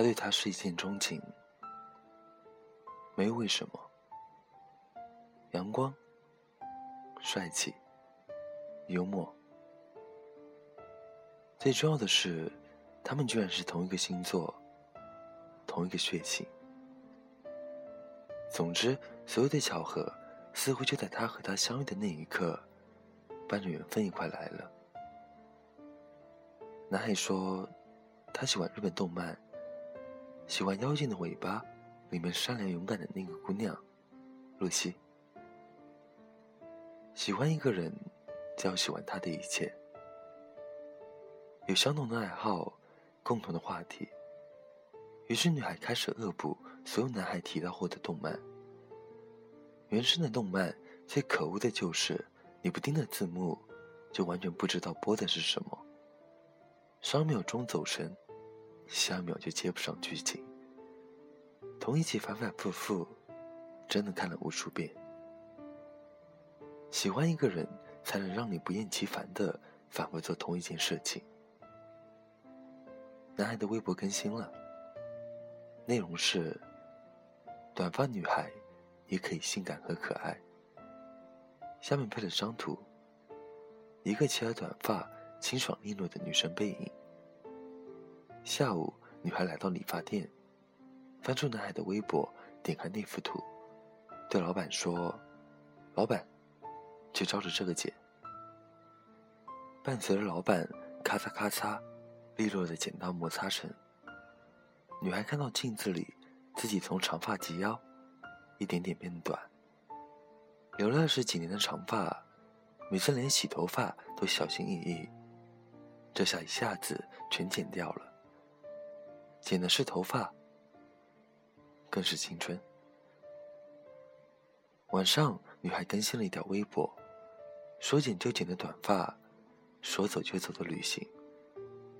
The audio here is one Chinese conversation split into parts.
他对他是一见钟情，没有为什么。阳光、帅气、幽默，最重要的是，他们居然是同一个星座、同一个血型。总之，所有的巧合似乎就在他和她相遇的那一刻，伴着缘分一块来了。男孩说，他喜欢日本动漫，喜欢《妖精的尾巴》里面善良勇敢的那个姑娘，露西。喜欢一个人，就要喜欢他的一切。有相同的爱好，共同的话题。于是女孩开始恶补所有男孩提到过的动漫。原生的动漫最可恶的就是，你不盯着字幕，就完全不知道播的是什么。上秒钟走神，下一秒就接不上剧情。同一集反反复复，真的看了无数遍。喜欢一个人，才能让你不厌其烦的反复做同一件事情。男孩的微博更新了，内容是：短发女孩也可以性感和可爱。下面配了张图，一个齐耳短发、清爽利落的女生背影。下午，女孩来到理发店，翻出男孩的微博，点开那幅图，对老板说：“老板。”就照着这个剪，伴随着老板咔嚓咔嚓，利落的剪刀摩擦声。女孩看到镜子里自己从长发及腰，一点点变短。留了二十几年的长发，每次连洗头发都小心翼翼，这下一下子全剪掉了。剪的是头发，更是青春。晚上，女孩更新了一条微博。说剪就剪的短发，说走就走的旅行。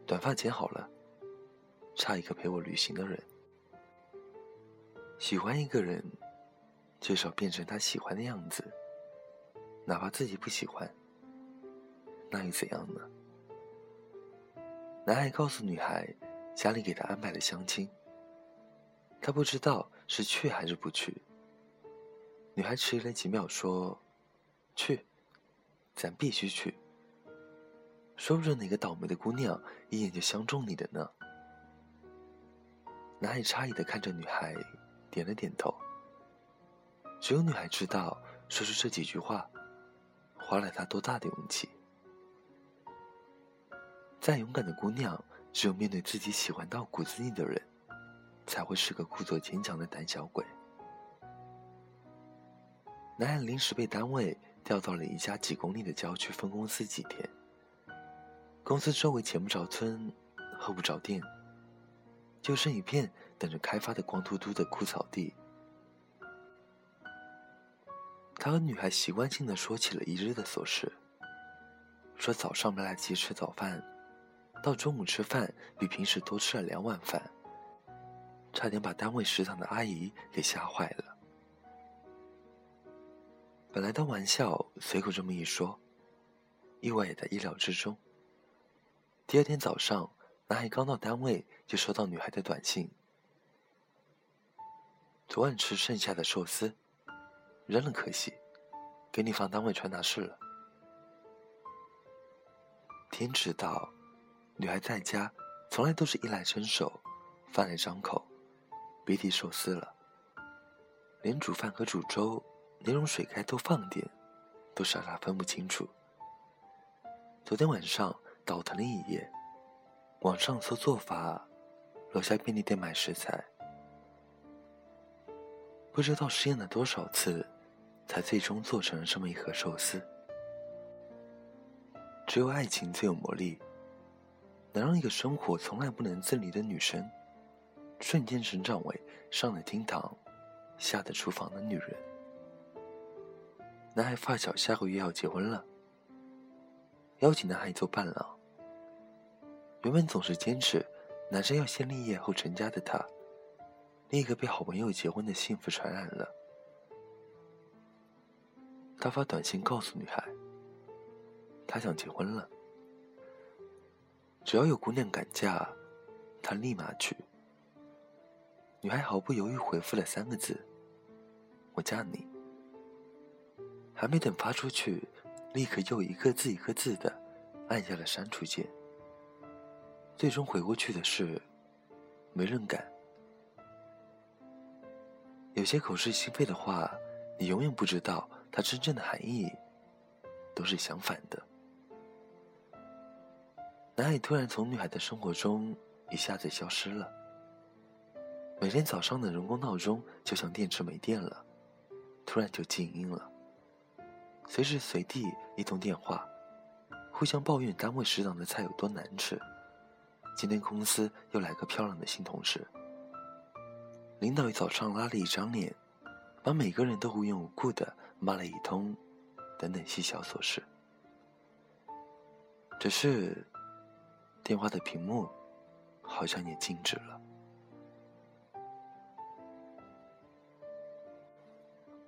短发剪好了，差一个陪我旅行的人。喜欢一个人，至少变成他喜欢的样子，哪怕自己不喜欢，那又怎样呢？男孩告诉女孩，家里给他安排了相亲。他不知道是去还是不去。女孩迟疑了几秒，说：“去。”咱必须去。说不准哪个倒霉的姑娘一眼就相中你的呢。男孩诧异的看着女孩，点了点头。只有女孩知道，说出这几句话，花了她多大的勇气。再勇敢的姑娘，只有面对自己喜欢到骨子里的人，才会是个故作坚强的胆小鬼。男孩临时被单位。调到了一家几公里的郊区分公司几天。公司周围前不着村，后不着店，就剩一片等着开发的光秃秃的枯草地。他和女孩习惯性的说起了一日的琐事，说早上没来得及吃早饭，到中午吃饭比平时多吃了两碗饭，差点把单位食堂的阿姨给吓坏了。本来当玩笑，随口这么一说，意外也在意料之中。第二天早上，男孩刚到单位，就收到女孩的短信：“昨晚吃剩下的寿司，扔了可惜，给你放单位传达室了。”天知道，女孩在家从来都是衣来伸手，饭来张口，别提寿司了，连煮饭和煮粥。连种水开都放点，都傻傻分不清楚。昨天晚上倒腾了一夜，网上搜做法，楼下便利店买食材，不知道试验了多少次，才最终做成了这么一盒寿司。只有爱情最有魔力，能让一个生活从来不能自理的女生，瞬间成长为上了厅堂，下的厨房的女人。男孩发小下个月要结婚了，邀请男孩做伴郎。原本总是坚持男生要先立业后成家的他，立刻被好朋友结婚的幸福传染了。他发短信告诉女孩，他想结婚了，只要有姑娘敢嫁，他立马去。女孩毫不犹豫回复了三个字：“我嫁你。”还没等发出去，立刻又一个字一个字的按下了删除键。最终回过去的是：“没人敢。”有些口是心非的话，你永远不知道它真正的含义，都是相反的。男孩突然从女孩的生活中一下子消失了。每天早上的人工闹钟就像电池没电了，突然就静音了。随时随地一通电话，互相抱怨单位食堂的菜有多难吃。今天公司又来个漂亮的新同事。领导一早上拉了一张脸，把每个人都无缘无故的骂了一通，等等细小琐事。只是，电话的屏幕好像也静止了。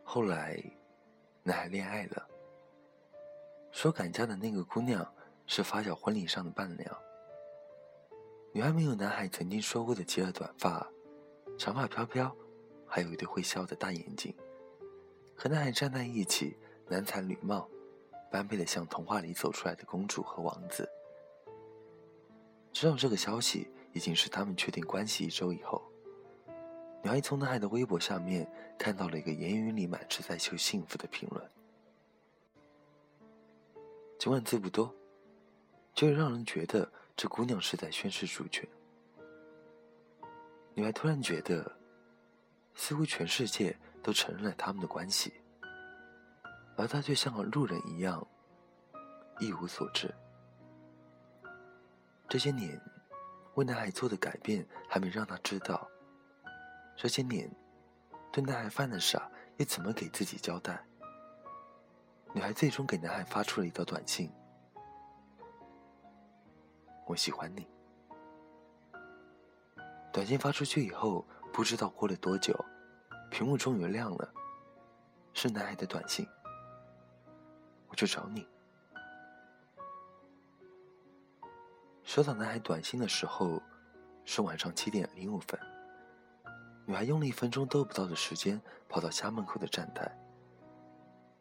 后来，男孩恋爱了。说赶嫁的那个姑娘是发小婚礼上的伴娘。女孩没有男孩曾经说过的齐耳短发。长发飘飘，还有一对会笑的大眼睛，和男孩站在一起，男才女貌，般配的像童话里走出来的公主和王子。知道这个消息已经是他们确定关系一周以后，女孩从男孩的微博下面看到了一个言语里满是在求幸福的评论。尽管字不多，却让人觉得这姑娘是在宣示主权。女孩突然觉得，似乎全世界都承认了他们的关系，而她却像个路人一样，一无所知。这些年，为男孩做的改变还没让他知道，这些年，对男孩犯的傻又怎么给自己交代？女孩最终给男孩发出了一条短信：“我喜欢你。”短信发出去以后，不知道过了多久，屏幕终于亮了，是男孩的短信。我去找你。收到男孩短信的时候，是晚上七点零五分。女孩用了一分钟都不到的时间跑到家门口的站台。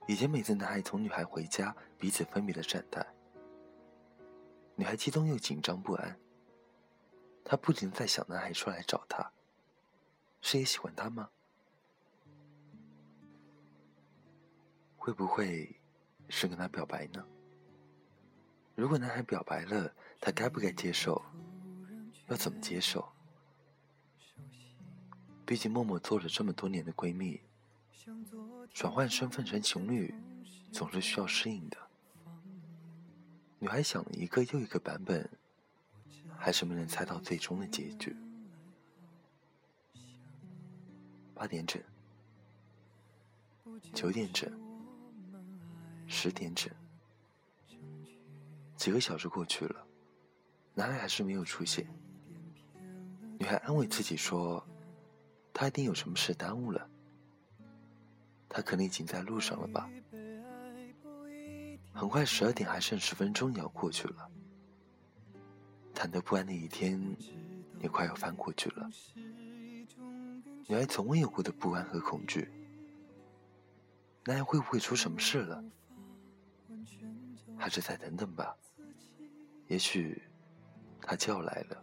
以前每次男孩从女孩回家，彼此分别的站台，女孩激动又紧张不安。她不停在想，男孩出来找他，是也喜欢他吗？会不会是跟他表白呢？如果男孩表白了，他该不该接受？要怎么接受？毕竟默默做了这么多年的闺蜜，转换身份成情侣，总是需要适应的。女孩想了一个又一个版本。还是没能猜到最终的结局。八点整，九点整，十点整，几个小时过去了，男孩还是没有出现。女孩安慰自己说：“他一定有什么事耽误了，他可能已经在路上了吧。”很快，十二点还剩十分钟也要过去了。忐忑不安的一天，也快要翻过去了。女孩从未有过的不安和恐惧，男孩会不会出什么事了？还是再等等吧，也许他叫来了。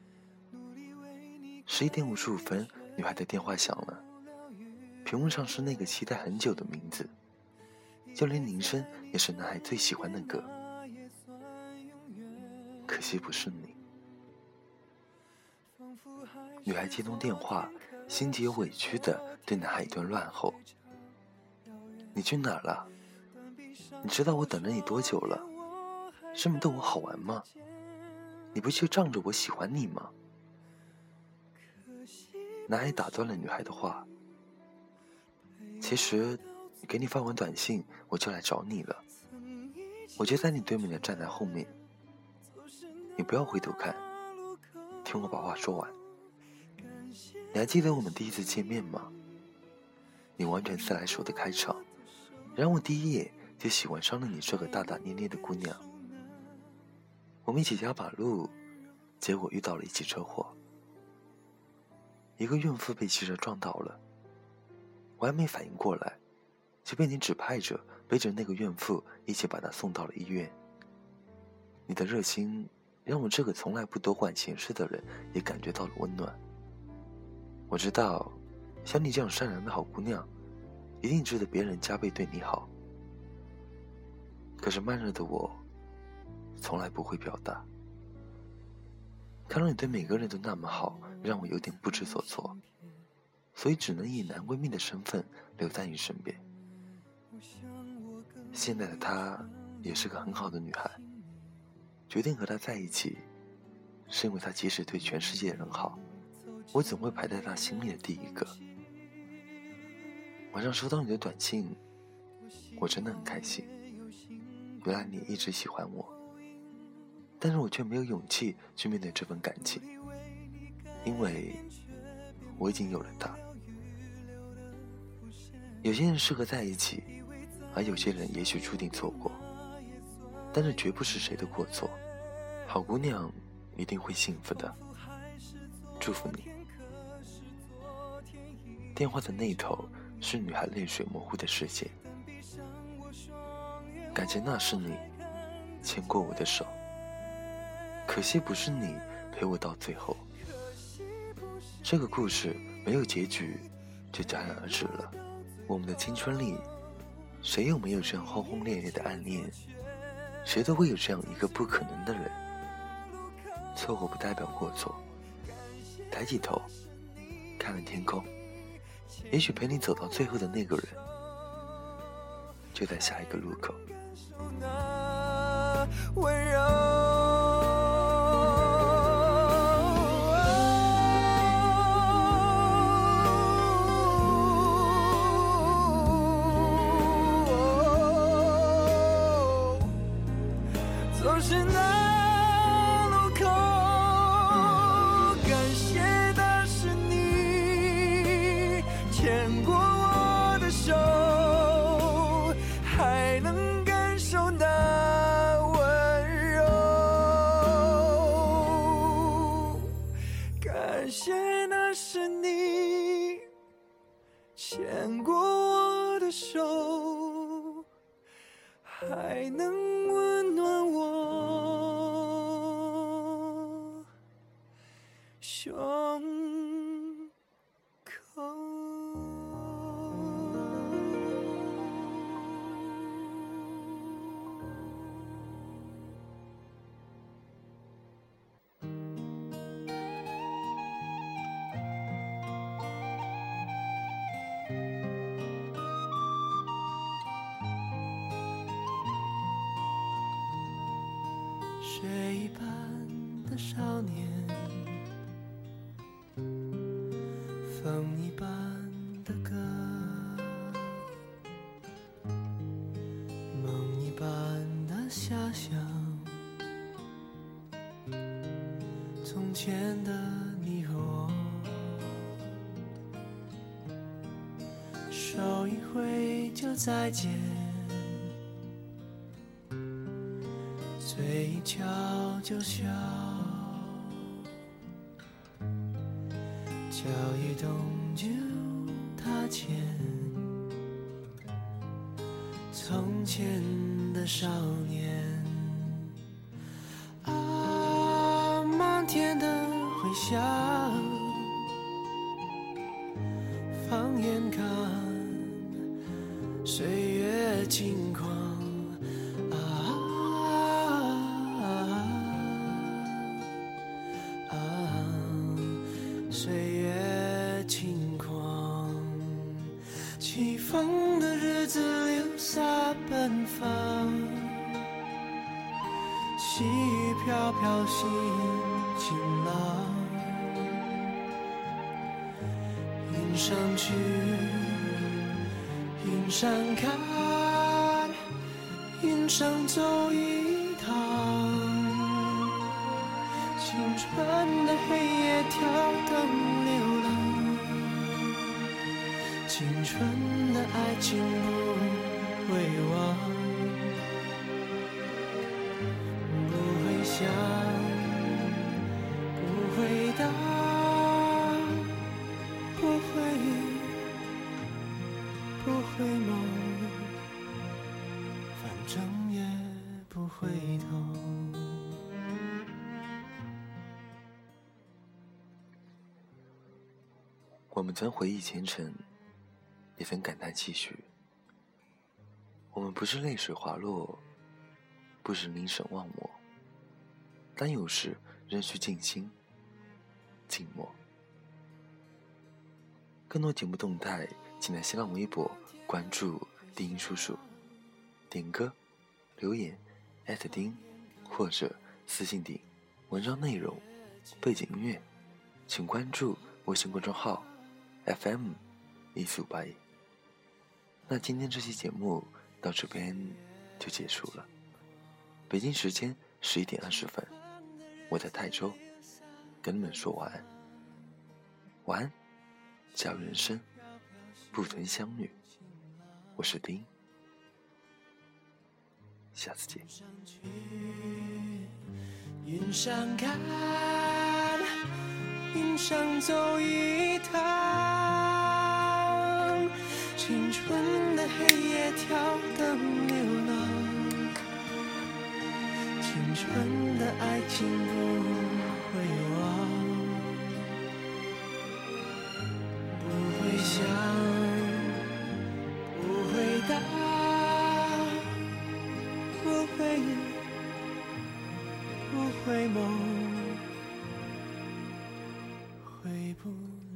十一点五十五分，女孩的电话响了，屏幕上是那个期待很久的名字，就连铃声也是男孩最喜欢的歌。可惜不是你。女孩接通电话，心急又委屈的对男孩一顿乱吼：“你去哪了？你知道我等了你多久了？这么逗我好玩吗？你不就仗着我喜欢你吗？”男孩打断了女孩的话：“其实，给你发完短信，我就来找你了。我就在你对面的站台后面，你不要回头看，听我把话说完。”你还记得我们第一次见面吗？你完全自来熟的开场，让我第一眼就喜欢上了你这个大大咧咧的姑娘。我们一起压马路，结果遇到了一起车祸。一个孕妇被汽车撞倒了，我还没反应过来，就被你指派着背着那个孕妇一起把她送到了医院。你的热心让我这个从来不多管闲事的人也感觉到了温暖。我知道，像你这样善良的好姑娘，一定值得别人加倍对你好。可是慢热的我，从来不会表达。看到你对每个人都那么好，让我有点不知所措，所以只能以男闺蜜的身份留在你身边。现在的她也是个很好的女孩，决定和她在一起，是因为她即使对全世界人好。我总会排在她心里的第一个。晚上收到你的短信，我真的很开心。原来你一直喜欢我，但是我却没有勇气去面对这份感情，因为我已经有了他。有些人适合在一起，而有些人也许注定错过，但是绝不是谁的过错。好姑娘一定会幸福的，祝福你。电话的那头是女孩泪水模糊的视线。感谢那是你牵过我的手，可惜不是你陪我到最后。这个故事没有结局，就戛然而止了。我们的青春里，谁又没有这样轰轰烈烈的暗恋？谁都会有这样一个不可能的人。错过不代表过错。抬起头，看看天空。也许陪你走到最后的那个人，就在下一个路口。总是那路口感谢的是你牵过少年，风一般的歌，梦一般的遐想。从前的你和我，手一挥就再见。嘴一翘就笑，摇一动就踏前，从前的少年，啊，漫天的回响，放眼看，岁月轻心晴朗。云上去，云上看，云上走一趟。青春的黑夜，跳灯流浪。青春的爱情不会忘。回眸，反正也不回头。我们曾回忆前尘，也曾感叹唏嘘。我们不是泪水滑落，不是凝神忘我，但有时仍需静心、静默。更多节目动态。请在新浪微博关注“丁叔叔”，点歌、留言、艾特丁，或者私信顶。文章内容、背景音乐，请关注微信公众号。FM 一四五八一。那今天这期节目到这边就结束了。北京时间十一点二十分，我在泰州跟你们说晚安。晚安，假如人生不曾相遇，我是丁，下次见。云上看，云上走一趟。青春的黑夜跳灯流浪，青春的爱情不会忘，也不回眸，回不。